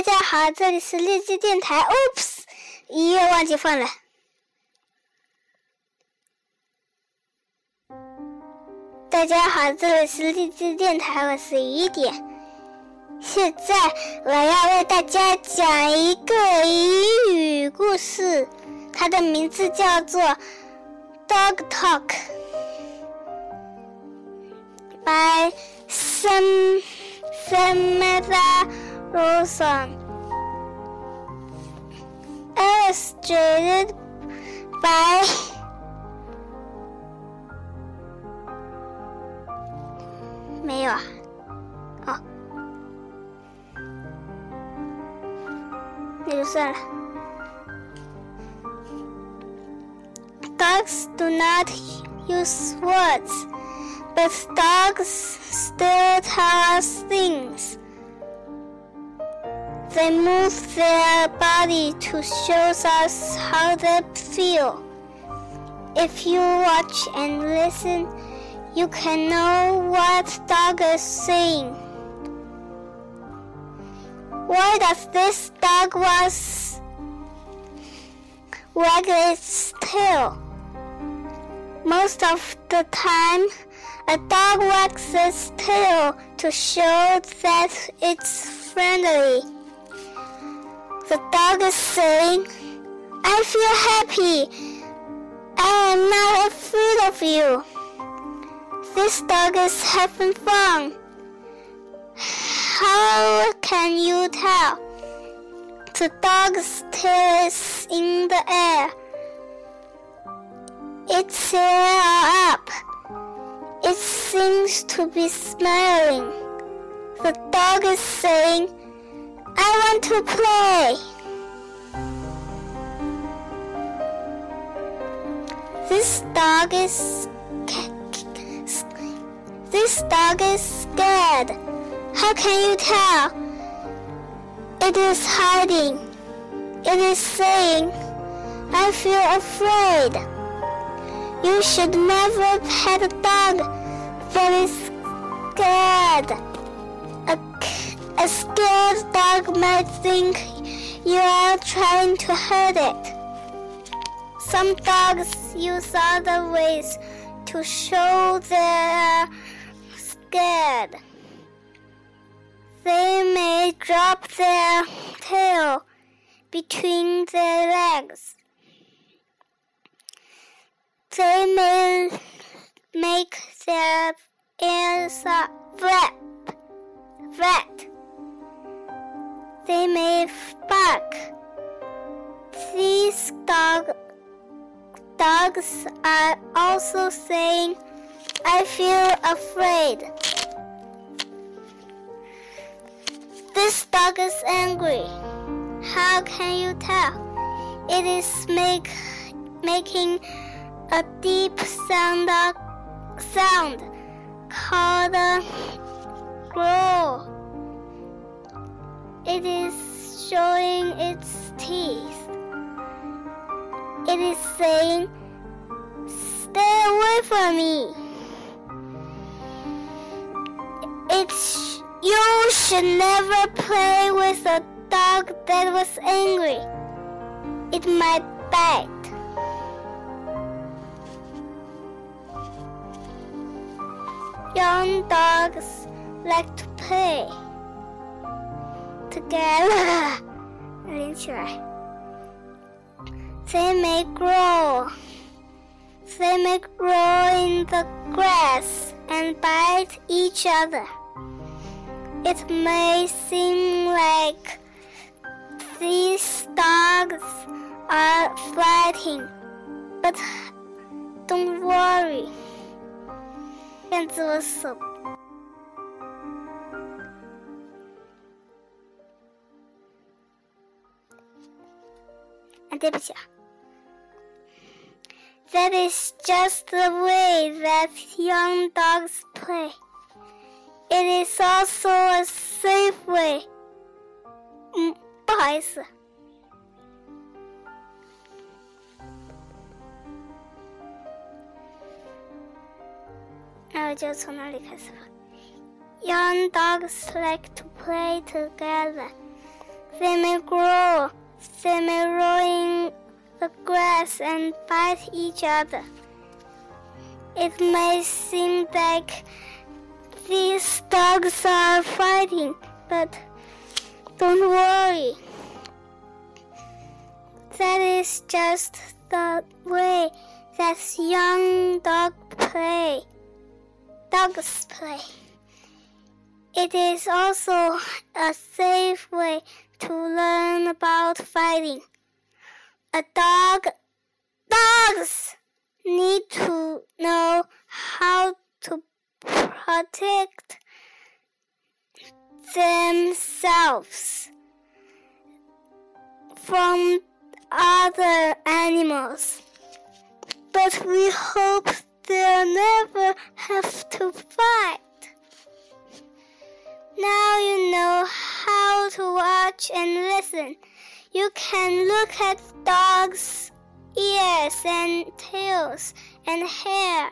大家好，这里是荔枝电台。Oops，音乐忘记放了。大家好，这里是荔枝电台，我是雨点。现在我要为大家讲一个英语故事，它的名字叫做《Dog Talk》by Sam Samantha Rawson. Illustrated by Dogs do not use words, but dogs still tell us things. They move their body to show us how they feel. If you watch and listen, you can know what dog is saying. Why does this dog was wag its tail? Most of the time, a dog wags its tail to show that it's friendly. The dog is saying, I feel happy. I am not afraid of you. This dog is having fun. How can you tell? The dog's tail is in the air. Its tail up. It seems to be smiling. The dog is saying, I want to play. This dog is this dog is scared. How can you tell? It is hiding. It is saying, I feel afraid. You should never pet a dog that is scared. A, scared dog might think you are trying to hurt it. Some dogs use other ways to show they're scared. They may drop their tail between their legs. They may make their ears flap, flat. They may bark. These dog, dogs are also saying, I feel afraid. This dog is angry. How can you tell? It is make, making a deep sound, sound called a growl. It is showing its teeth. It is saying, Stay away from me. It's you should never play with a dog that was angry. It might bite. Young dogs like to play together. They may grow. They may grow in the grass and bite each other. It may seem like these dogs are fighting, but don't worry. 燕子，我手 对不起啊。That is just the way that young dogs play. It is also a safe way. 嗯，不好意思。那我就从哪里开始吧。Young dogs like to play together. They may grow, they may the grass and bite each other. It may seem like these dogs are fighting, but don't worry. That is just the way that young dog play. Dogs play. It is also a safe way to learn about fighting. A dog, dogs need to know how to protect themselves from other animals. But we hope they'll never have to fight. Now you know how to watch and listen. You can look at dogs' ears and tails and hair.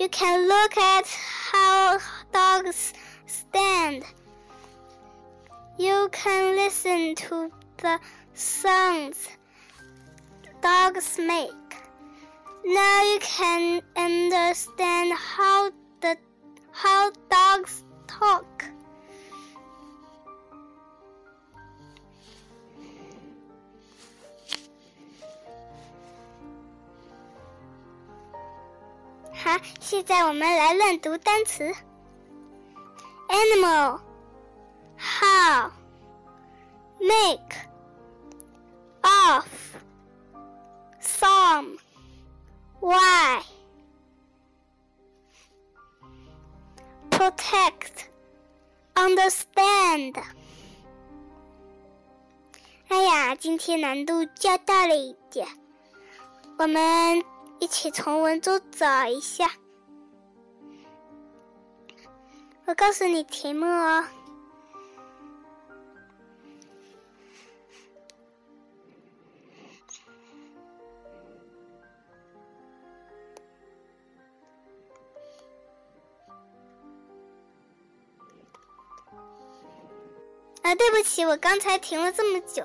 You can look at how dogs stand. You can listen to the sounds dogs make. Now you can understand how the how dogs talk. 好，现在我们来乱读单词。Animal, how, make, off, some, why, protect, understand。哎呀，今天难度加大了一点，我们。一起从文中找一下。我告诉你题目哦。啊，对不起，我刚才停了这么久。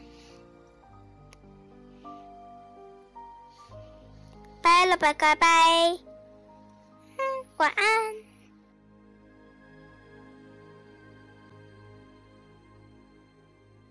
拜了，拜拜拜，嗯，晚安。